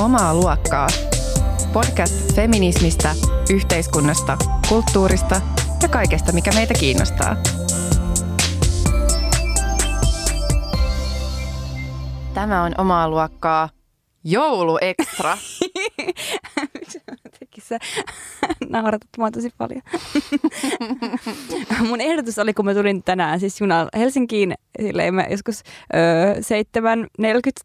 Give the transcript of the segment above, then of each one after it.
Omaa luokkaa. Podcast feminismistä, yhteiskunnasta, kulttuurista ja kaikesta, mikä meitä kiinnostaa. Tämä on Omaa luokkaa jouluekstra. Miksi sä nauratat mua tosi paljon. Mun ehdotus oli, kun mä tulin tänään siis junalla Helsinkiin, silleen mä joskus öö, 7.40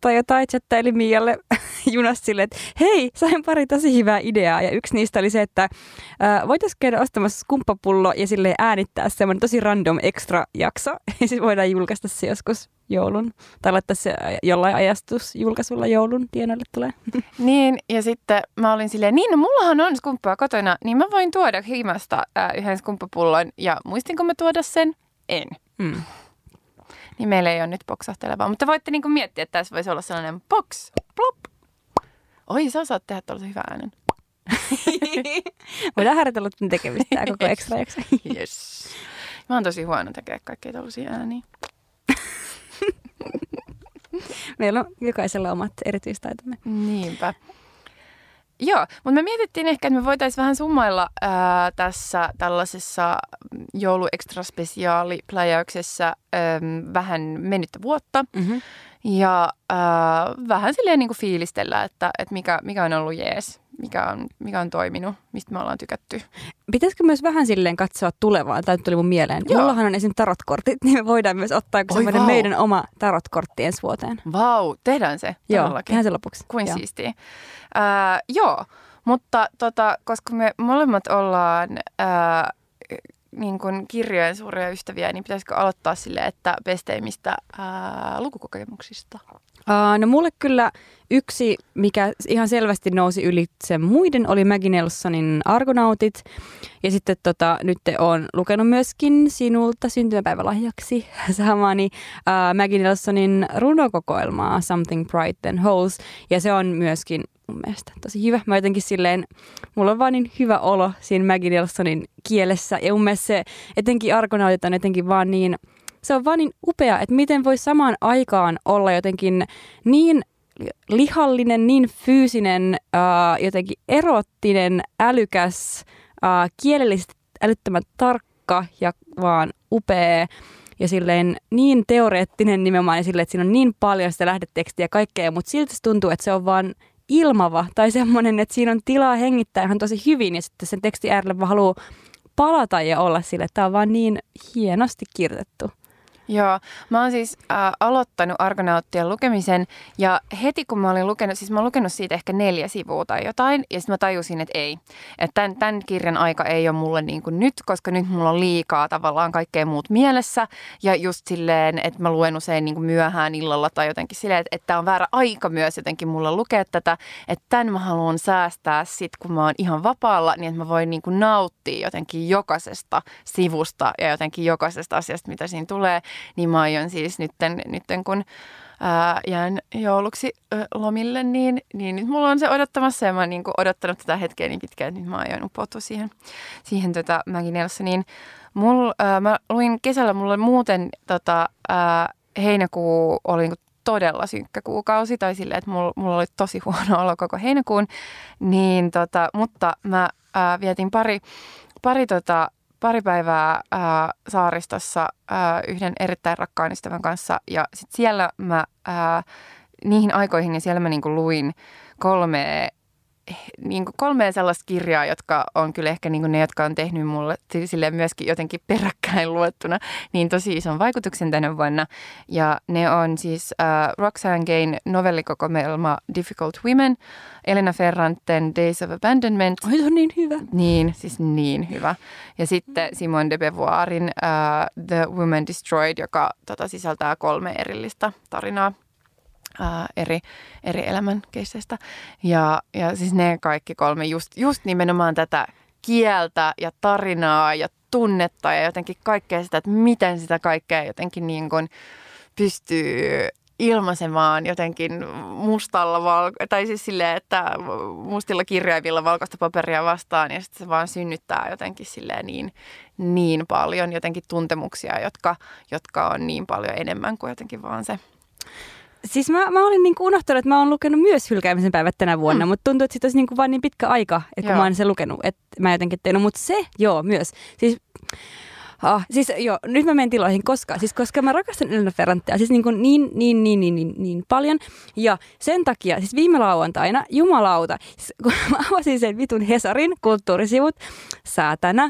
tai jotain chattailin Mialle junasta silleen, että hei, sain pari tosi hyvää ideaa. Ja yksi niistä oli se, että öö, voitaisiin käydä ostamassa skumppapullo ja sille äänittää semmoinen tosi random extra jakso. Ja siis voidaan julkaista se joskus joulun, tai laittaa se jollain ajastusjulkaisulla joulun tienoille tulee. Niin, ja sitten mä olin silleen, niin no mullahan on skumppaa kotona, niin mä voin tuoda himasta äh, yhden skumppapullon, ja muistinko mä tuoda sen? En. Mm. Niin meillä ei ole nyt boksahtelevaa, mutta voitte niinku miettiä, että tässä voisi olla sellainen box, plop. Oi, sä osaat tehdä tuollaisen hyvän äänen. Voidaan harjoitella tekemistä koko ekstra jakso. yes. Mä oon tosi huono tekemään kaikkia tällaisia ääniä. Meillä on jokaisella omat erityistaitomme. Niinpä. Joo, mutta me mietittiin ehkä, että me voitaisiin vähän summailla ää, tässä tällaisessa jouluekstraspesiaalipläjäyksessä vähän mennyttä vuotta. Mm-hmm. Ja ää, vähän silleen niin kuin fiilistellä, että, että mikä, mikä on ollut jees mikä on, mikä on toiminut, mistä me ollaan tykätty. Pitäisikö myös vähän silleen katsoa tulevaan? Tämä tuli mun mieleen. Joo. Mullahan on esim. tarotkortit, niin me voidaan myös ottaa semmoinen wow. meidän oma tarotkortti ensi vuoteen. Vau, wow, tehdään se. Joo, tehdään se lopuksi. Kuin joo. siistiä. Uh, joo, mutta tota, koska me molemmat ollaan uh, niin kuin kirjojen suuria ystäviä, niin pitäisikö aloittaa sille, että pesteimmistä ää, lukukokemuksista? Uh, no mulle kyllä yksi, mikä ihan selvästi nousi ylitse muiden, oli Maggie Nelsonin Argonautit. Ja sitten tota, nyt on lukenut myöskin sinulta syntymäpäivälahjaksi saamani uh, Maggie Nelsonin runokokoelmaa Something Bright and Holes. Ja se on myöskin mun mielestä tosi hyvä. Mä jotenkin silleen, mulla on vaan niin hyvä olo siinä Maggie Nelsonin kielessä. Ja mun mielestä se, etenkin Argonautit on jotenkin vaan niin, se on vaan niin upea, että miten voi samaan aikaan olla jotenkin niin lihallinen, niin fyysinen, uh, jotenkin erottinen, älykäs, uh, kielellisesti älyttömän tarkka ja vaan upea ja silleen niin teoreettinen nimenomaan ja silleen, että siinä on niin paljon sitä lähdetekstiä ja kaikkea, mutta silti se tuntuu, että se on vaan ilmava tai semmoinen, että siinä on tilaa hengittää ihan tosi hyvin ja sitten sen tekstin äärelle vaan haluaa palata ja olla sille, että tämä on vaan niin hienosti kirjoitettu. Joo, mä oon siis äh, aloittanut Argonauttien lukemisen ja heti kun mä olin lukenut, siis mä oon lukenut siitä ehkä neljä sivua tai jotain ja sitten mä tajusin, että ei, että tämän, tämän kirjan aika ei ole mulle niin kuin nyt, koska nyt mulla on liikaa tavallaan kaikkea muut mielessä ja just silleen, että mä luen usein niin kuin myöhään illalla tai jotenkin silleen, että, tämä on väärä aika myös jotenkin mulle lukea tätä, että tämän mä haluan säästää sit kun mä oon ihan vapaalla, niin että mä voin niin kuin nauttia jotenkin jokaisesta sivusta ja jotenkin jokaisesta asiasta, mitä siinä tulee niin mä aion siis nytten, nytten kun ää, jään jouluksi ä, lomille, niin, niin nyt mulla on se odottamassa ja mä oon niin odottanut tätä hetkeä niin pitkään, että nyt mä aion upoutua siihen, siihen tota Maggie Niin Mul, ää, mä luin kesällä, mulla muuten tota, ää, heinäkuu oli niin todella synkkä kuukausi, tai silleen, että mulla, mulla oli tosi huono olo koko heinäkuun, niin tota, mutta mä ää, vietin pari, pari tota, pari päivää ää, saaristossa ää, yhden erittäin rakkaan ystävän kanssa. Ja sit siellä mä ää, niihin aikoihin ja siellä mä niinku luin kolme niin kuin kolmea sellaista kirjaa, jotka on kyllä ehkä niin kuin ne, jotka on tehnyt mulle sille myöskin jotenkin peräkkäin luettuna, niin tosi ison vaikutuksen tänä vuonna. Ja ne on siis uh, Roxanne Gain novellikokoelma Difficult Women, Elena Ferranten Days of Abandonment. Oi, se on niin hyvä. Niin, siis niin hyvä. Ja sitten Simone de Beauvoirin uh, The Woman Destroyed, joka tota, sisältää kolme erillistä tarinaa ää, eri, eri elämän keisseistä. Ja, ja siis ne kaikki kolme, just, just nimenomaan tätä kieltä ja tarinaa ja tunnetta ja jotenkin kaikkea sitä, että miten sitä kaikkea jotenkin niin kuin pystyy ilmaisemaan jotenkin mustalla, valko- tai siis silleen, että mustilla kirjaimilla valkoista paperia vastaan ja sitten se vaan synnyttää jotenkin silleen niin, niin paljon jotenkin tuntemuksia, jotka, jotka on niin paljon enemmän kuin jotenkin vaan se Siis mä, mä olin niinku unohtanut, että mä oon lukenut myös Hylkäämisen päivät tänä vuonna, mm. mutta tuntuu, että siitä olisi niinku vaan niin pitkä aika, että kun mä oon sen lukenut, että mä jotenkin tein. Mutta se, joo, myös. Siis Ah, siis joo, nyt mä menen tiloihin, koska, siis koska mä rakastan Elena Ferrantea, siis niin, kuin niin, niin, niin, niin, niin, niin paljon. Ja sen takia, siis viime lauantaina, jumalauta, siis kun mä avasin sen vitun Hesarin kulttuurisivut, saatana,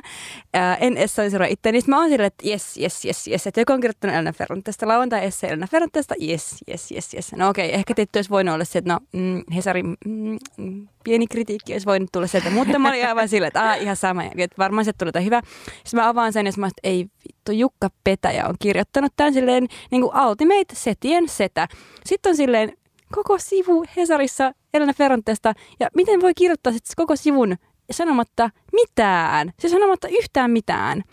ää, en edes saisi seuraa itse, niin mä oon silleen, että jes, jes, jes, jes, että joku on kirjoittanut Elena Ferranteesta, lauantai esse Elena Ferranteesta, jes, jes, jes, jes. No okei, okay, ehkä tietty olisi voinut olla se, että no, mm, Hesari, mm, mm, pieni kritiikki olisi voinut tulla sieltä, mutta mä olin aivan silleen, että ihan sama, että varmaan se tulee hyvä. Sitten mä avaan sen ja mä että ei vittu, Jukka Petäjä on kirjoittanut tämän silleen niin kuin Ultimate Setien setä. Sitten on silleen koko sivu Hesarissa Elena Ferrantesta ja miten voi kirjoittaa sitten koko sivun sanomatta mitään, se sanomatta yhtään mitään.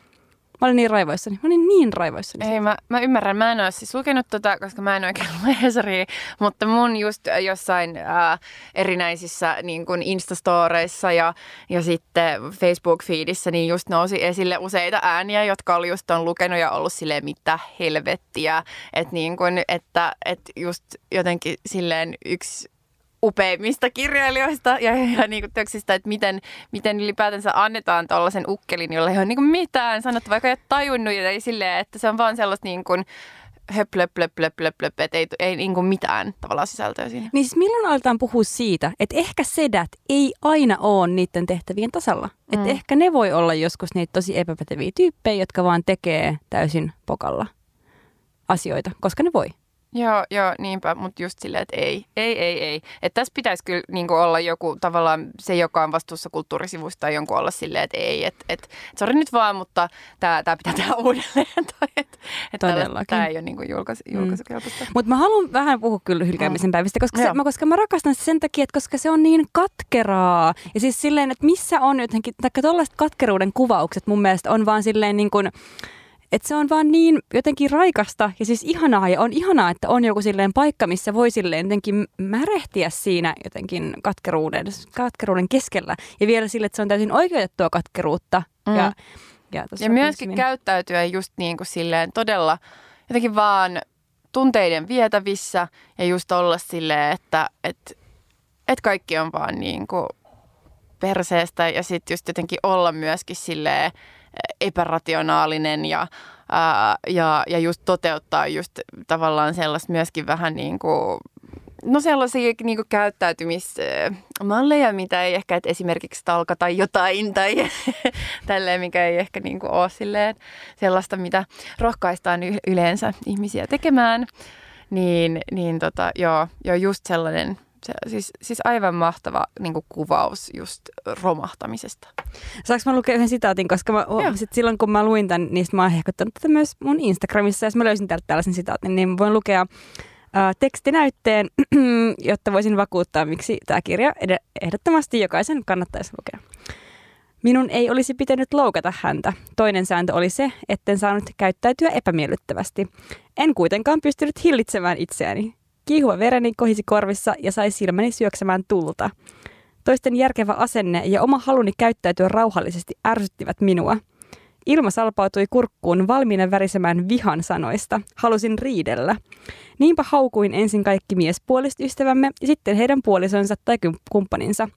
Mä olin niin raivoissani. Mä olin niin raivoissani. Ei, mä, mä ymmärrän. Mä en ole siis lukenut tota, koska mä en oikein lue mutta mun just jossain äh, erinäisissä niin kuin Instastoreissa ja, ja sitten Facebook-feedissä niin just nousi esille useita ääniä, jotka oli just on lukenut ja ollut silleen mitä helvettiä. Että niin kuin, että, että just jotenkin silleen yksi upeimmista kirjailijoista ja, ja niin kuin töksistä, että miten, miten ylipäätänsä annetaan tuollaisen ukkelin, jolla ei ole niin kuin mitään sanottu, vaikka ei ole tajunnut, ja ei silleen, että se on vaan sellaista niin kuin, höp, löp, löp, löp, löp, löp, että ei, ei niin kuin mitään tavallaan sisältöä siinä. Niin siis milloin aletaan puhua siitä, että ehkä sedät ei aina ole niiden tehtävien tasalla. Mm. Että ehkä ne voi olla joskus niitä tosi epäpäteviä tyyppejä, jotka vaan tekee täysin pokalla asioita, koska ne voi. Joo, joo, niinpä, mutta just silleen, että ei, ei, ei, ei. Että tässä pitäisi kyllä niin olla joku tavallaan se, joka on vastuussa kulttuurisivuista tai jonkun olla silleen, että ei, että et, sori nyt vaan, mutta tämä pitää tehdä uudelleen. tai että et tämä ei ole niin julkaisu, julkaisukelpoista. Mm. Mutta mä haluan vähän puhua kyllä hylkäämisen mm. päivistä, koska, se, mä, koska mä rakastan sen takia, että koska se on niin katkeraa. Ja siis silleen, että missä on jotenkin, taikka tuollaiset katkeruuden kuvaukset mun mielestä on vaan silleen niin kuin, että se on vaan niin jotenkin raikasta ja siis ihanaa ja on ihanaa, että on joku silleen paikka, missä voi silleen jotenkin märehtiä siinä jotenkin katkeruuden, katkeruuden keskellä. Ja vielä sille, että se on täysin oikeutettua katkeruutta. Mm. Ja, ja, ja myöskin minä. käyttäytyä just niin kuin silleen todella jotenkin vaan tunteiden vietävissä ja just olla silleen, että et, et kaikki on vaan niin kuin perseestä ja sitten just jotenkin olla myöskin silleen epärationaalinen ja, ää, ja, ja just toteuttaa just tavallaan sellaista myöskin vähän niin kuin No sellaisia niin kuin käyttäytymismalleja, mitä ei ehkä, että esimerkiksi talka tai jotain tai tälleen, mikä ei ehkä niin kuin ole silleen sellaista, mitä rohkaistaan yleensä ihmisiä tekemään. Niin, niin tota, joo, joo, just sellainen se, siis, siis aivan mahtava niin kuvaus just romahtamisesta. Saanko mä lukea yhden sitaatin, koska mä, sit silloin kun mä luin tämän, niin mä oon hehkottanut tätä myös mun Instagramissa, ja jos mä löysin täältä tällaisen sitaatin, niin voin lukea ää, tekstinäytteen, jotta voisin vakuuttaa, miksi tämä kirja ehdottomasti jokaisen kannattaisi lukea. Minun ei olisi pitänyt loukata häntä. Toinen sääntö oli se, etten saanut käyttäytyä epämiellyttävästi. En kuitenkaan pystynyt hillitsemään itseäni. Kiihuva vereni kohisi korvissa ja sai silmäni syöksemään tulta. Toisten järkevä asenne ja oma haluni käyttäytyä rauhallisesti ärsyttivät minua. Ilma salpautui kurkkuun valmiina värisemään vihan sanoista. Halusin riidellä. Niinpä haukuin ensin kaikki miespuoliset ystävämme ja sitten heidän puolisonsa tai kumppaninsa.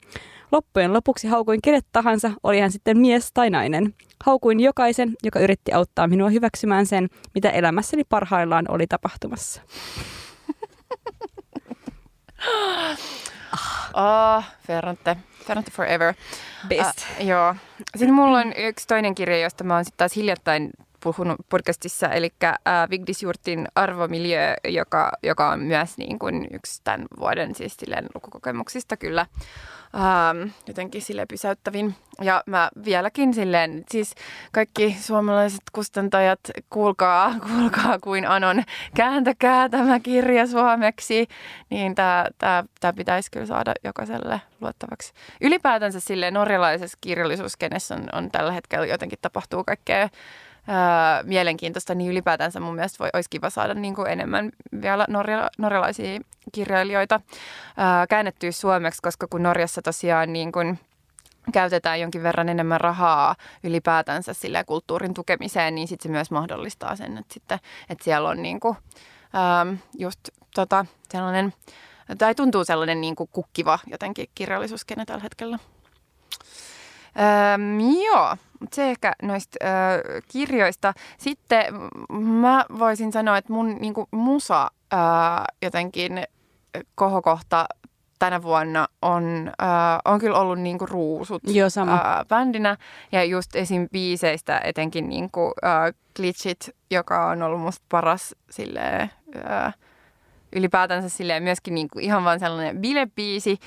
Loppujen lopuksi haukuin kenet tahansa, oli hän sitten mies tai nainen. Haukuin jokaisen, joka yritti auttaa minua hyväksymään sen, mitä elämässäni parhaillaan oli tapahtumassa. Ah, oh, Ferrante. Ferrante Forever. Best. Uh, joo. Sitten mulla on yksi toinen kirja, josta mä oon sitten taas hiljattain puhunut podcastissa, eli uh, Vigdis Jurtin Arvomiljö, joka, joka on myös niin kuin yksi tämän vuoden siis lukukokemuksista kyllä ähm, jotenkin sille pysäyttävin. Ja mä vieläkin silleen, siis kaikki suomalaiset kustantajat, kuulkaa, kuulkaa kuin Anon, kääntäkää tämä kirja suomeksi, niin tämä tää, tää pitäisi kyllä saada jokaiselle luottavaksi. Ylipäätänsä sille norjalaisessa kirjallisuuskenessä on, on tällä hetkellä jotenkin tapahtuu kaikkea Öö, mielenkiintoista, niin ylipäätänsä mun mielestä voi, olisi kiva saada niin kuin enemmän vielä norja, norjalaisia kirjailijoita öö, käännettyä suomeksi, koska kun Norjassa tosiaan niin kuin käytetään jonkin verran enemmän rahaa ylipäätänsä sille kulttuurin tukemiseen, niin sitten se myös mahdollistaa sen, että, sitten, että siellä on niin kuin, öö, just tota, sellainen, tai tuntuu sellainen niin kuin kukkiva jotenkin kirjallisuuskene tällä hetkellä. Öm, joo, se ehkä noista ö, kirjoista. Sitten mä voisin sanoa, että mun niinku, musa ö, jotenkin kohokohta tänä vuonna on, äh, on kyllä ollut niinku ruusut Joo, sama. Äh, bändinä. Ja just esim. biiseistä etenkin niinku, äh, Glitchit, joka on ollut musta paras silleen, äh, ylipäätänsä silleen myöskin niinku ihan vaan sellainen bilebiisi,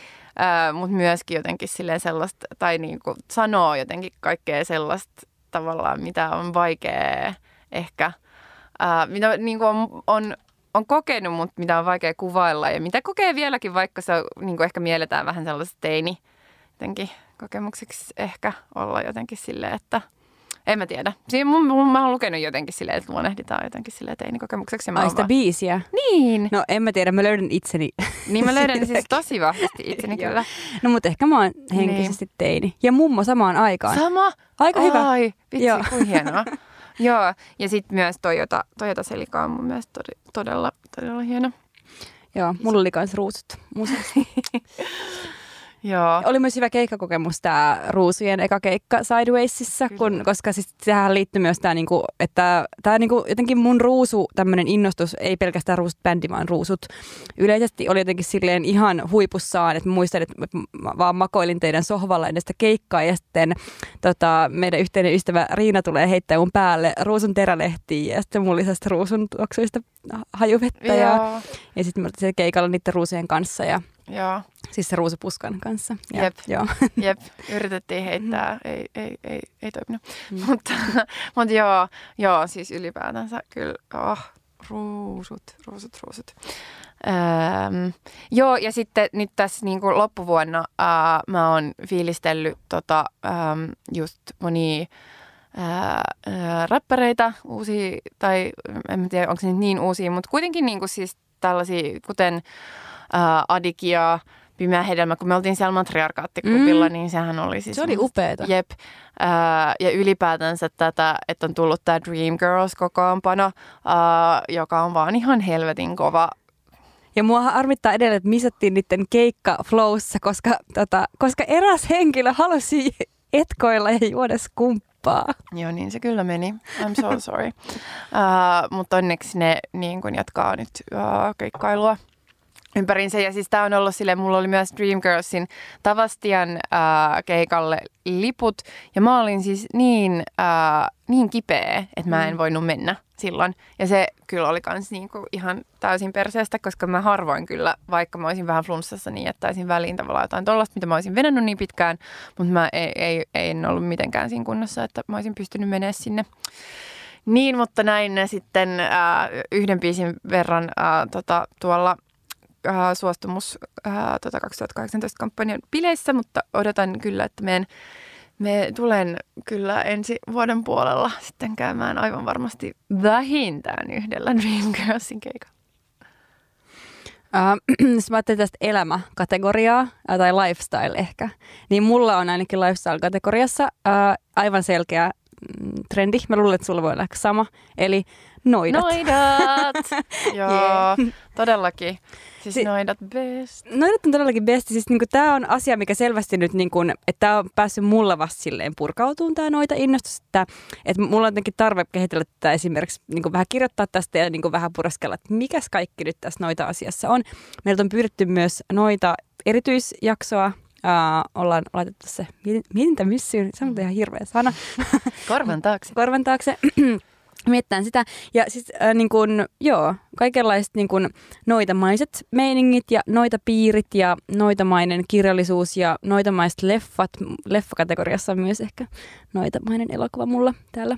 mutta myöskin jotenkin silleen sellaista, tai niinku sanoo jotenkin kaikkea sellaista tavallaan, mitä on vaikea ehkä, äh, mitä niinku on, on on kokenut, mutta mitä on vaikea kuvailla. Ja mitä kokee vieläkin, vaikka se niin kuin ehkä mielletään vähän sellaista teini jotenkin kokemukseksi ehkä olla jotenkin silleen, että en mä tiedä. Siinä mun, mun, mä oon lukenut jotenkin silleen, että luonnehditaan jotenkin silleen teinikokemukseksi. Mä Ai sitä vaan- biisiä. Niin. No en mä tiedä, mä löydän itseni. Niin mä löydän siis tosi vahvasti itseni kyllä. No mutta ehkä mä oon henkisesti teini. Ja mummo samaan aikaan. Sama. Aika hyvä. Ai, vitsi, Joo. kuin hienoa. Joo, ja sitten myös Toyota, Toyota Selika on mun mielestä tod- todella, todella hieno. Joo, mulla oli kans ruusut musassa. Joo. Oli myös hyvä keikkakokemus tämä Ruusujen eka keikka Sidewaysissa, kun, koska siis sehän liittyy myös tämä, niinku, että tämä niinku, jotenkin mun ruusu, tämmöinen innostus, ei pelkästään ruusut bändi, vaan ruusut yleisesti oli jotenkin silleen ihan huipussaan, että muistan, että mä vaan makoilin teidän sohvalla ennen sitä keikkaa ja sitten tota, meidän yhteinen ystävä Riina tulee heittää mun päälle ruusun terälehtiä ja sitten mulla oli sellaista ruusun tuoksuista hajuvettä ja, Joo. ja sitten mä olin siellä keikalla niiden ruusujen kanssa ja Joo. Siis se ruusupuskan kanssa. Ja, Jep. Joo. Jep, yritettiin heittää, ei, ei, ei, ei toiminut. Mm. Mutta, mutta joo, joo, siis ylipäätänsä kyllä, oh, ruusut, ruusut, ruusut. Öm, joo, ja sitten nyt tässä niin kuin loppuvuonna ää, mä oon fiilistellyt tota, äm, just monia ää, ää, räppäreitä, uusia, tai en tiedä, onko se nyt niin uusia, mutta kuitenkin niin kuin siis tällaisia, kuten ää, Adikia, Pimeä hedelmä, kun me oltiin siellä matriarkaattiklubilla, Mm. niin sehän oli siis... Se oli upeeta. Jep. Ää, ja ylipäätänsä tätä, että on tullut tämä Dreamgirls-kokoonpano, ää, joka on vaan ihan helvetin kova. Ja mua arvittaa edelleen, että misattiin niiden keikka flowssa, koska, tota, koska eräs henkilö halusi etkoilla ja juoda skumppaa. Joo, niin se kyllä meni. I'm so sorry. Ää, mutta onneksi ne niin kun jatkaa nyt ää, keikkailua ympäriinsä. Ja siis tämä on ollut silleen, mulla oli myös Dreamgirlsin Tavastian ää, keikalle liput. Ja mä olin siis niin, ää, niin kipeä, että mä en Mm. voinut mennä silloin. Ja se kyllä oli kans niinku ihan täysin perseestä, koska mä harvoin kyllä, vaikka mä olisin vähän flunssassa, niin jättäisin väliin tavallaan jotain tollasta, mitä mä olisin venannut niin pitkään. Mutta mä ei, ei, ei en ollut mitenkään siinä kunnossa, että mä olisin pystynyt menemään sinne. Niin, mutta näin ne sitten ää, yhden biisin verran ää, tota, tuolla ää, suostumus ää, tota 2018-kampanjan bileissä, mutta odotan kyllä, että meidän me tulen kyllä ensi vuoden puolella sitten käymään aivan varmasti vähintään yhdellä Dreamgirlsin keikalla. Uh, jos mä ajattelen tästä elämäkategoriaa uh, tai lifestyle ehkä, niin mulla on ainakin lifestyle-kategoriassa uh, aivan selkeä mm, trendi. Mä luulen, että sulla voi olla sama. Eli noidat. Noidat! Joo, Yeah. todellakin. Siis Si- noidat best. Noidat on todellakin besti. Siis niinku, tämä on asia, mikä selvästi nyt, niinku, että tämä on päässyt mulla vasta silleen purkautumaan tämä noita innostus. Että, että mulla on jotenkin tarve kehitellä tätä esimerkiksi niinku, vähän kirjoittaa tästä ja niinku, vähän pureskella, että mikäs kaikki nyt tässä noita asiassa on. Meiltä on pyydetty myös noita erityisjaksoa. Uh, ollaan laitettu se mietin- mietintämissyyn, se on ihan hirveä sana, Korvan taakse. korvan taakse. Miettään sitä. Ja siis äh, niin kun, joo, kaikenlaiset niin kun, noitamaiset meiningit ja noita piirit ja noitamainen kirjallisuus ja noitamaiset leffat. Leffakategoriassa on myös ehkä noitamainen elokuva mulla täällä.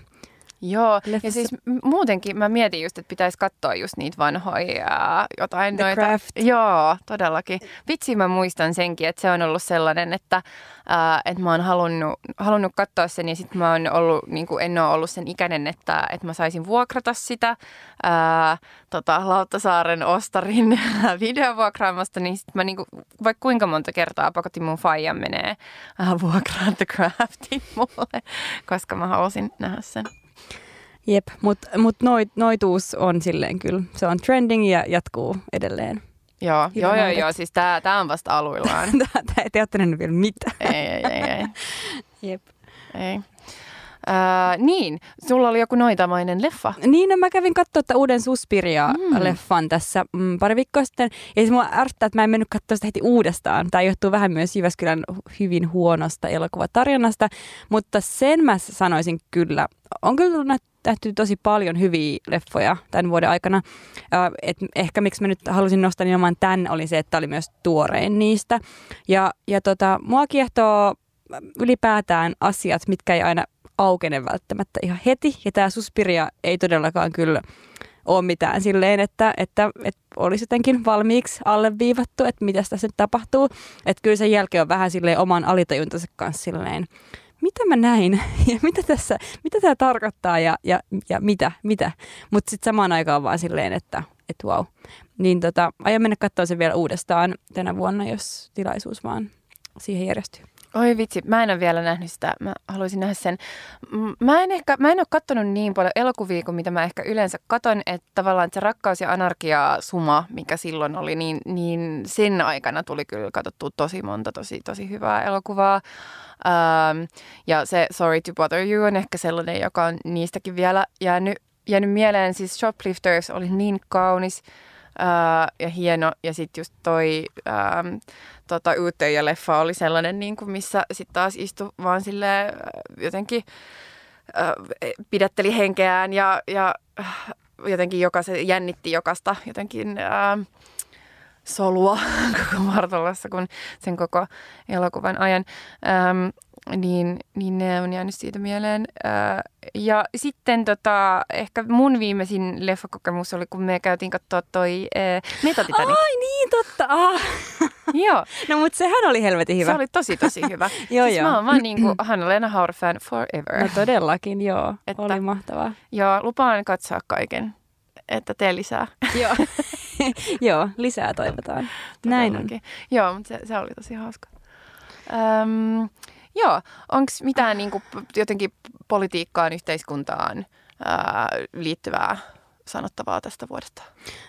Joo, ja Leffassa. siis m- muutenkin mä mietin just, että pitäisi katsoa just niitä vanhoja ää, jotain The noita. Craft. Joo, todellakin. Vitsi mä muistan senkin, että se on ollut sellainen, että, ää, että mä oon halunnut, halunnut katsoa sen ja sitten mä oon ollut, niin kuin en ole ollut sen ikäinen, että, että mä saisin vuokrata sitä ää, tota, Lauttasaaren Ostarin videovuokraamasta, niin sitten mä niin kuin, vaikka kuinka monta kertaa pakotin mun faijan menee ää, vuokraan The Craftin mulle, koska mä halusin nähdä sen. Jep, mutta mut noit, noituus on silleen kyllä, se on trending ja jatkuu edelleen. Joo, Hyvä joo, joo, joo, siis tää, tää on vasta aluillaan. Tää te ootte nähnyt vielä mitään. ei, ei, ei, ei. Jep. ei. Äh, niin, sulla oli joku noitamainen leffa. Niin, no mä kävin katsoa että uuden Suspiria-leffan tässä mm, pari viikkoa sitten. Ja siis mua ärsyttää, että mä en mennyt katsoa sitä heti uudestaan. Tämä johtuu vähän myös Jyväskylän hyvin huonosta elokuvatarjonnasta. Mutta sen mä sanoisin kyllä, on kyllä nä- nähty tosi paljon hyviä leffoja tämän vuoden aikana. Äh, et ehkä miksi mä nyt halusin nostaa nimenomaan tämän, oli se, että oli myös tuorein niistä. Ja, ja tota, mua kiehtoo ylipäätään asiat, mitkä ei aina aukene välttämättä ihan heti. Ja tämä Suspiria ei todellakaan kyllä ole mitään silleen, että, että, että olisi jotenkin valmiiksi alleviivattu, että mitä tässä nyt tapahtuu. Että kyllä sen jälkeen on vähän silleen oman alitajuntansa kanssa silleen, mitä mä näin ja mitä tässä, mitä tämä tarkoittaa ja, ja, ja mitä, mitä. Mutta sitten samaan aikaan vaan silleen, että et wow. Niin tota, aion mennä katsoa sen vielä uudestaan tänä vuonna, jos tilaisuus vaan siihen järjestyy. Oi vitsi, mä en ole vielä nähnyt sitä. Mä haluaisin nähdä sen. Mä en, ehkä, mä en ole katsonut niin paljon elokuvia kuin mitä mä ehkä yleensä katon, että tavallaan se rakkaus ja anarkia suma, mikä silloin oli, niin, niin sen aikana tuli kyllä katsottua tosi monta tosi, tosi hyvää elokuvaa. Ähm, ja se Sorry to Bother You on ehkä sellainen, joka on niistäkin vielä jäänyt, jäänyt mieleen. Siis Shoplifters oli niin kaunis ää, ja hieno. Ja sitten just toi ähm, tota, ja leffa oli sellainen, niin kuin missä sitten taas istui vaan sille jotenkin äh, pidätteli henkeään ja, ja äh, jotenkin jokaisen, jännitti jokasta jotenkin äh, solua koko Martolassa, kun sen koko elokuvan ajan. Ähm, niin, niin ne on jäänyt siitä mieleen. Ää, ja sitten tota, ehkä mun viimeisin leffakokemus oli, kun me käytiin katsoa toi ää, Metatitanic. Ai niin, totta. Ah. Joo, No mutta sehän oli helvetin hyvä. se oli tosi tosi hyvä. Joo, siis joo. mä oon vaan niinku Hanna-Leena Haur-fan forever. No todellakin, joo. Että- Oli mahtavaa. Ja lupaan katsoa kaiken, että tee lisää. joo. joo, lisää toivotaan. Näin on. Todellakin. Joo, mutta se, se oli tosi hauska. Öm, joo, onko mitään niinku, jotenkin politiikkaan, yhteiskuntaan ää, liittyvää sanottavaa tästä vuodesta?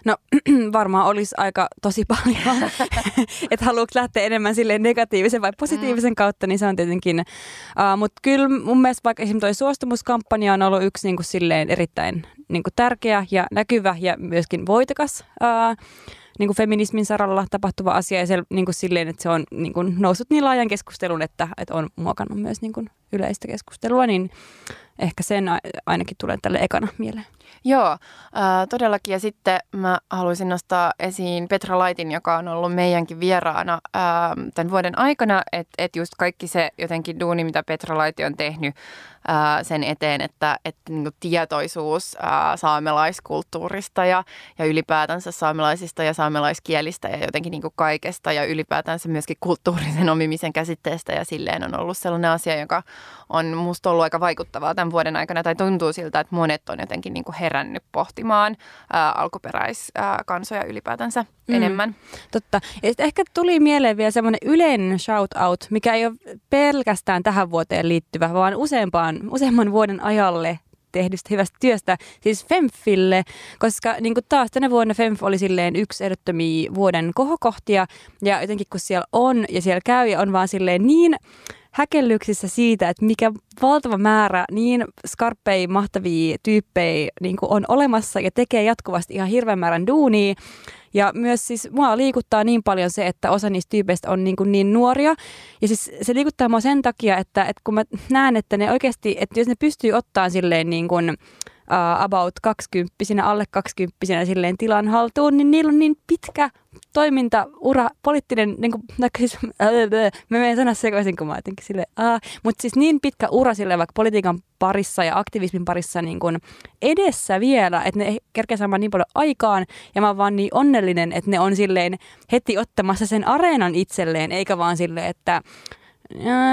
No varmaan olisi aika tosi paljon, että haluatko lähteä enemmän silleen negatiivisen vai positiivisen kautta, niin se on tietenkin. Uh, Mutta kyllä mun mielestä vaikka esimerkiksi toi suostumuskampanja on ollut yksi niinku silleen erittäin niinku tärkeä ja näkyvä ja myöskin voitokas uh, niinku feminismin saralla tapahtuva asia ja se, niinku silleen, että se on niinku noussut niin laajan keskustelun, että, että on muokannut myös niinku yleistä keskustelua, niin ehkä sen ainakin tulee tälle ekana mieleen. Joo, ää, todellakin. Ja sitten mä haluaisin nostaa esiin Petra Laitin, joka on ollut meidänkin vieraana ää, tämän vuoden aikana. Että et just kaikki se jotenkin duuni, mitä Petra Laiti on tehnyt ää, sen eteen, että et, niinku tietoisuus ää, saamelaiskulttuurista ja, ja ylipäätänsä saamelaisista ja saamelaiskielistä ja jotenkin niinku kaikesta ja ylipäätänsä myöskin kulttuurisen omimisen käsitteestä ja silleen on ollut sellainen asia, joka on musta ollut aika vaikuttavaa tämän vuoden aikana tai tuntuu siltä, että monet on jotenkin niinku herännyt pohtimaan ää, alkuperäiskansoja ylipäätänsä Mm. enemmän. Totta. Ja ehkä tuli mieleen vielä semmoinen yleinen shout-out, mikä ei ole pelkästään tähän vuoteen liittyvä, vaan useampaan, useamman vuoden ajalle tehdystä hyvästä työstä, siis Femfille, koska niin kuin taas tänä vuonna Femf oli silleen yksi ehdottomia vuoden kohokohtia, ja jotenkin kun siellä on ja siellä käy ja on vaan silleen niin häkellyksissä siitä, että mikä valtava määrä niin skarppeja, mahtavia tyyppejä niin on olemassa ja tekee jatkuvasti ihan hirveän määrän duunia. Ja myös siis mua liikuttaa niin paljon se, että osa niistä tyypeistä on niin, kuin niin nuoria. Ja siis se liikuttaa mua sen takia, että, että kun mä näen, että ne oikeasti, että jos ne pystyy ottaa silleen niin kuin uh, about 20 alle 20 silleen tilan haltuun, niin niillä on niin pitkä toimintaura, poliittinen, niin kuin, siis, mä menen sanoa sekaisin, kun mä jotenkin silleen, uh, mutta siis niin pitkä ura silleen vaikka politiikan parissa ja aktivismin parissa niin kuin edessä vielä, että ne kerkeä saamaan niin paljon aikaan. Ja mä oon vaan niin onnellinen, että ne on silleen heti ottamassa sen areenan itselleen, eikä vaan silleen, että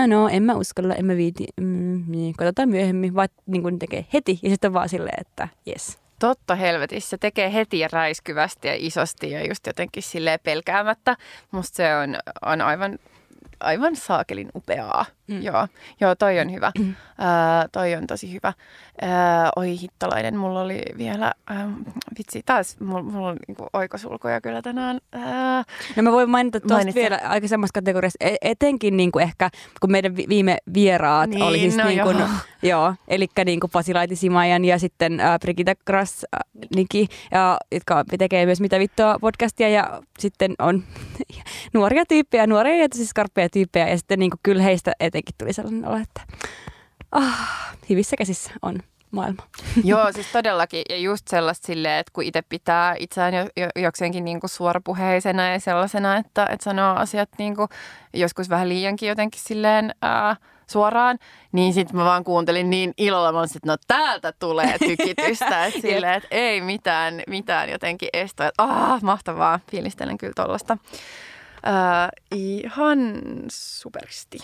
No en mä uskalla, en mä viiti, mm, niin, katsotaan myöhemmin, vaan niin kuin tekee heti ja sitten vaan silleen, että jes. Totta helvetissä. Tekee heti ja räiskyvästi ja isosti ja just jotenkin silleen pelkäämättä. Musta se on, on aivan aivan saakelin upeaa. Mm. Joo, joo, toi on hyvä. Äh, toi on tosi hyvä. Äh, oi hittalainen, mulla oli vielä, ähm, vitsi, taas mulla, mulla on niinku oikosulkuja kyllä tänään. Äh, No mä voin mainita tuosta vielä aika samassa kategoriassa, e- etenkin niin kuin ehkä, kun meidän vi- viime vieraat Niin, oli siis no niin kuin, joo. joo, eli niin kuin Pasilaiti Simajan ja sitten äh, Brigitte Grass äh, Niki, ja, jotka tekee myös Mitä vittua podcastia ja sitten on nuoria tyyppejä, nuoria ja tosi skarppeja tyyppejä ja sitten niin kuin kyllä heistä etenkin tuli sellainen olo, että ah, hyvissä käsissä on maailma. Joo, siis todellakin. Ja just sellaista silleen, että kun itse pitää itseään jo, jo, jokseenkin niin kuin suorapuheisena ja sellaisena, että, että sanoo asiat niin kuin joskus vähän liiankin jotenkin silleen ää, suoraan, niin sitten mä vaan kuuntelin niin ilolla, mä että no täältä tulee tykitystä, että silleen, että ei mitään, mitään jotenkin estoa. Että, ah, mahtavaa, fiilistelen kyllä tollasta. Ää, ihan superisti.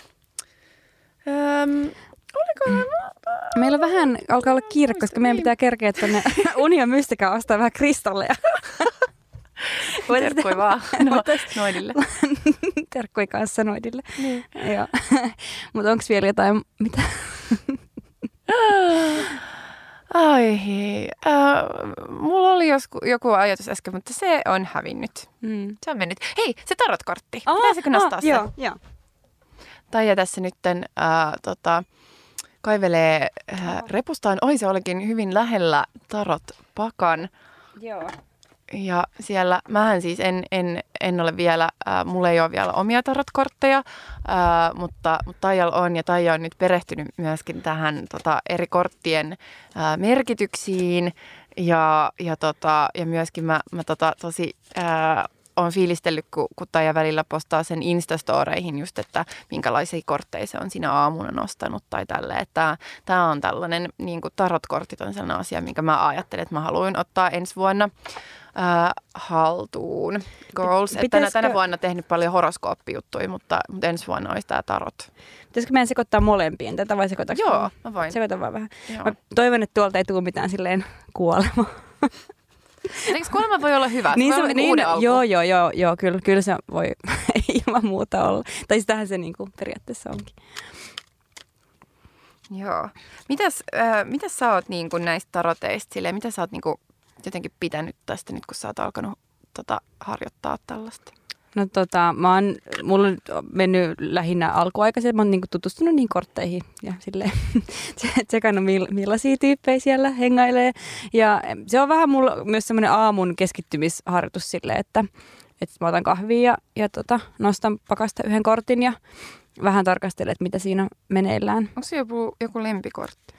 Öm, oliko Meillä vähän alkaa olla kiire, koska meidän pitää kerkeä tuonne Union Mystikään ostaa vähän kristalleja. Terkkui vaan no, noidille. Terkkui kanssa noidille. Niin. Joo. Mutta onko vielä jotain, mitä? Ai, äh, mulla oli josku, joku ajatus äsken, mutta se on hävinnyt. Mm. Se on mennyt. Hei, se tarotkortti. Pitäisikö nostaa se? Joo, joo. Taija tässä nytten äh, tota, kaivelee äh, repustaan. Oi, se olikin hyvin lähellä tarot-pakan. joo. Ja siellä, mähän siis en, en, en ole vielä, äh, mulla ei ole vielä omia tarotkortteja, äh, mutta, mutta Taijal on ja Taija on nyt perehtynyt myöskin tähän tota, eri korttien äh, merkityksiin ja, ja, tota, ja myöskin mä, mä tota, tosi äh, on fiilistellyt, kun, kun Taija välillä postaa sen Instastoreihin just, että minkälaisia kortteja se on siinä aamuna nostanut tai tälle. Että tämä on tällainen, niin kuin tarotkortit on sellainen asia, minkä mä ajattelen, että mä haluan ottaa ensi vuonna äh, haltuun. Girls, että tänä, Pitäisikö- tänä vuonna tehnyt paljon horoskooppijuttuja, mutta, mutta ensi vuonna olisi tämä tarot. Pitäisikö meidän sekoittaa molempien tätä vai sekoitaks Joo, mä voin. Sekoita vaan vähän. Joo. Mä toivon, että tuolta ei tule mitään silleen kuolema. Eikö kuolema voi olla hyvä? Se voi olla niin, uuden alku. joo, joo, joo, joo, kyllä, kyllä se voi ilman muuta olla. Tai sitähän se niinku periaatteessa onkin. Joo. Mitäs, äh, mitäs sä oot niin kuin näistä taroteista, silleen, mitä sä oot niin kuin jotenkin pitänyt tästä nyt, kun sä oot alkanut tota, harjoittaa tällaista? No tota, mä oon, mulla on mennyt lähinnä alkuaikaisesti, mä oon niinku tutustunut niin kortteihin ja silleen tsekannut mill- millaisia tyyppejä siellä hengailee. Ja se on vähän mulla myös semmoinen aamun keskittymisharjoitus silleen, että, että mä otan kahvia ja, ja tota, nostan pakasta yhden kortin ja vähän tarkastelen, että mitä siinä meneillään. Onko se joku, joku lempikortti?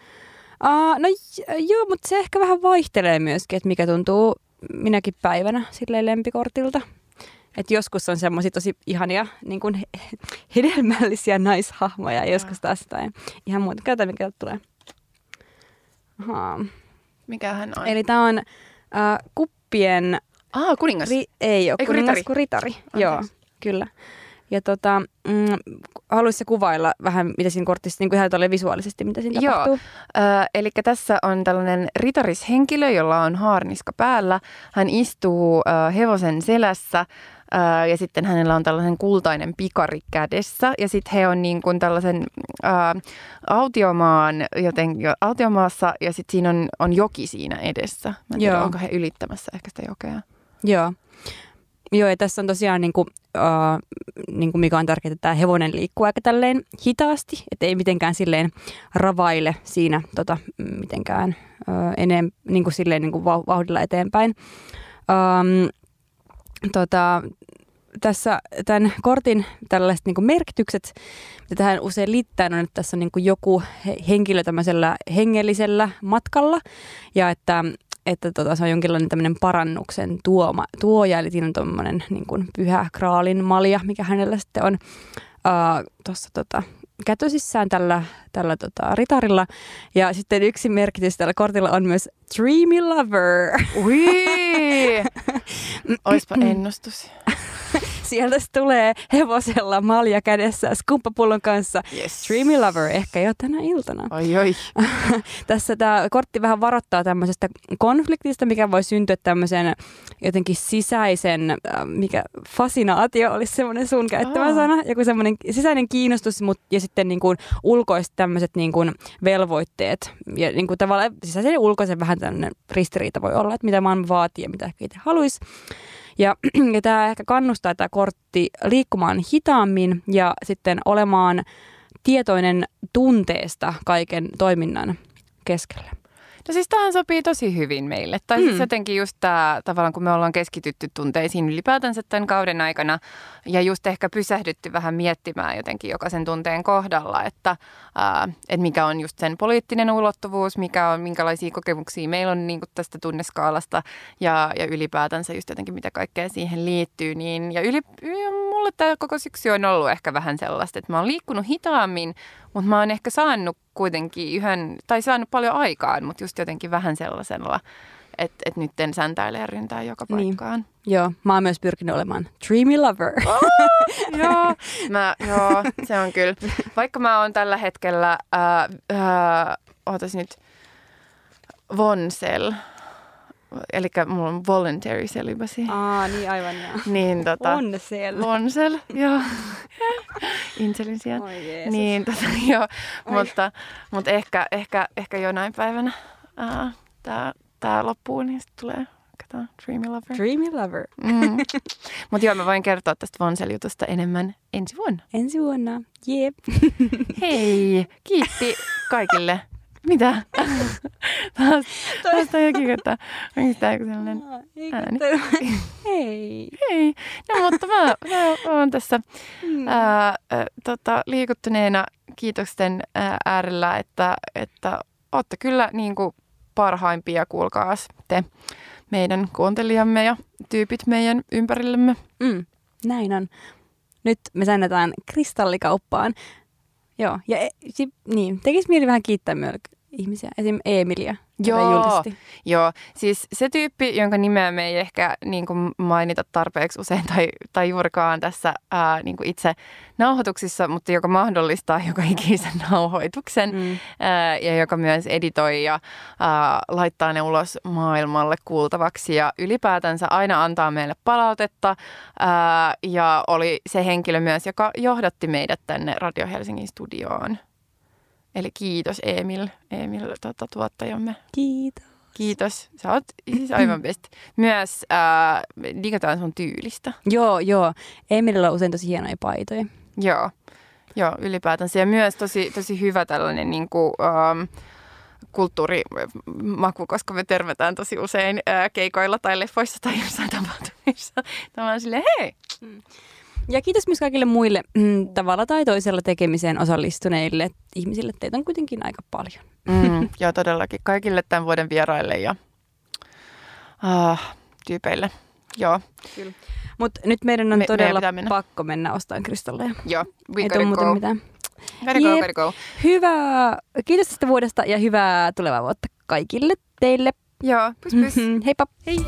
Uh, no j- joo, mutta se ehkä vähän vaihtelee myöskin, että mikä tuntuu minäkin päivänä silleen lempikortilta. Et joskus on semmoisia tosi ihania niin kuin he- hedelmällisiä naishahmoja ja joskus taas jotain ihan muuta. Käytä mikä tulee. Ahaa. Mikähän on? Eli tämä on uh, kuppien... Ah, kuningas. Ri, ei ole, Eikö kuningas ritari? kuin ritari. Joo, kyllä. Ja tota, mm, haluaisitko kuvailla vähän, mitä siinä kortissa, niin kuin ihan visuaalisesti, mitä siinä Joo. tapahtuu? Äh, eli tässä on tällainen ritarishenkilö, jolla on haarniska päällä. Hän istuu äh, hevosen selässä äh, ja sitten hänellä on tällainen kultainen pikari kädessä. Ja sitten he on niin kuin tällaisen äh, autiomaan, joten, jo, autiomaassa ja sitten siinä on, on joki siinä edessä. Mä en tiedä, Joo. onko he ylittämässä ehkä sitä jokea. Joo. Joo, ja tässä on tosiaan, niin kuin, uh, niin kuin mikä on tärkeää, että tämä hevonen liikkuu aika tälleen hitaasti, että ei mitenkään silleen ravaile siinä tota, mitenkään uh, enem, niin kuin silleen niin kuin vau- vauhdilla eteenpäin. Um, tota, tässä tämän kortin tällaiset niin merkitykset, mitä tähän usein liittää, on, että tässä on niin joku he- henkilö tämmöisellä hengellisellä matkalla ja että että tota, se on jonkinlainen tämmöinen parannuksen tuoma, tuoja, eli siinä on tuommoinen niin pyhä kraalin malja, mikä hänellä sitten on. Uh, tuossa tota, kätösissään tällä, tällä tota, ritarilla. Ja sitten yksi merkitys tällä kortilla on myös Dreamy Lover. Ui! Oispa ennustus. Sieltä se tulee hevosella malja kädessä skumppapullon kanssa. Yes. Dreamy Lover ehkä jo tänä iltana. Oi, oi. Tässä tämä kortti vähän varoittaa tämmöisestä konfliktista, mikä voi syntyä tämmöisen jotenkin sisäisen, äh, mikä fasinaatio olisi semmoinen sun käyttämä Aa. sana, joku semmoinen sisäinen kiinnostus mut, ja sitten niin kuin ulkoiset tämmöiset niin kuin velvoitteet. Ja niin kuin tavallaan sisäisen ja ulkoisen vähän tämmöinen ristiriita voi olla, että mitä maailma vaatii ja mitä ehkä itse haluaisi. Ja, ja tämä ehkä kannustaa tämä kortti liikkumaan hitaammin ja sitten olemaan tietoinen tunteesta kaiken toiminnan keskellä. No siis tämähän sopii tosi hyvin meille. Tai siis Mm. jotenkin just tämä tavallaan, kun me ollaan keskitytty tunteisiin ylipäätänsä tämän kauden aikana ja just ehkä pysähdytty vähän miettimään jotenkin jokaisen tunteen kohdalla, että, ää, että mikä on just sen poliittinen ulottuvuus, mikä on, minkälaisia kokemuksia meillä on niin tästä tunneskaalasta ja, ja ylipäätänsä just jotenkin mitä kaikkea siihen liittyy. Niin, ja, yli, ja mulle tämä koko syksy on ollut ehkä vähän sellaista, että mä oon liikkunut hitaammin, mutta mä oon ehkä saanut kuitenkin yhden, tai saanut paljon aikaan, mutta just jotenkin vähän sellaisella, että, että nyt en säntäile ja ryntää joka Niin. paikkaan. Joo, mä oon myös pyrkinyt olemaan dreamy lover. joo, mä, joo, se on kyllä. Vaikka mä oon tällä hetkellä, ää, ää, ootas nyt, Vonsel, eli mulla on voluntary celibacy. Aa, niin aivan joo. Niin tota, On siellä. Vonsel, joo. Inselin sijaan. Oi Jeesus. Niin, tota, joo, Oi. mutta, mutta ehkä, ehkä, ehkä jonain päivänä ää, tämä tää loppuu, niin sitten tulee kato, Dreamy Lover. Dreamy lover. Mm. mutta joo, mä voin kertoa tästä Vonsel-jutusta enemmän ensi vuonna. Ensi vuonna. Jep. Hei, kiitti kaikille. Mitä? Taas, taas toi jokin, että onko tämä joku sellainen ääni? Hei. Hei, no mutta mä, mä oon tässä Mm. ää, tota, liikuttuneena kiitosten ää, äärellä, että, että olette kyllä niin kuin parhaimpia, kuulkaas te meidän kuuntelijamme ja tyypit meidän ympärillemme. Mm, näin on. Nyt me säännetään kristallikauppaan. Joo, ja e, si, niin, tekisi mieli vähän kiittää myös ihmisiä, esim. Eemilia, joka Joo. Joo, siis se tyyppi, jonka nimeä me ei ehkä niin kuin mainita tarpeeksi usein tai, tai juurikaan tässä ää, niin kuin itse nauhoituksissa, mutta joka mahdollistaa joka ikisen nauhoituksen Mm. ää, ja joka myös editoi ja ää, laittaa ne ulos maailmalle kuultavaksi ja ylipäätänsä aina antaa meille palautetta ää, ja oli se henkilö myös, joka johdatti meidät tänne Radio Helsingin studioon. Eli kiitos Emil, Emil tota, tuottajamme. Kiitos. Kiitos. Sä oot siis aivan best. Myös ää, digataan sun tyylistä. Joo, joo. Emilillä on usein tosi hienoja paitoja. Joo. Joo, ylipäätänsä. Ja myös tosi, tosi hyvä tällainen niin kuin, ähm, kulttuurimaku, koska me tervetään tosi usein ää, keikoilla tai leffoissa tai jossain tapahtumissa. Tämä on silleen, hei! Ja kiitos myös kaikille muille mm, tavalla tai toisella tekemiseen osallistuneille ihmisille. Teitä on kuitenkin aika paljon. Mm, joo, todellakin. Kaikille tämän vuoden vieraille ja ah, tyypeille. Joo, Mutta nyt meidän on Me- todella pitää mennä. pakko mennä ostamaan kristalleja. joo. We Ei gotta go. mitään. Gotta go, gotta go. Hyvää, kiitos tästä vuodesta ja hyvää tulevaa vuotta kaikille teille. Joo, pys pys. Heippa! Hei.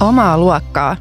Omaa luokkaa.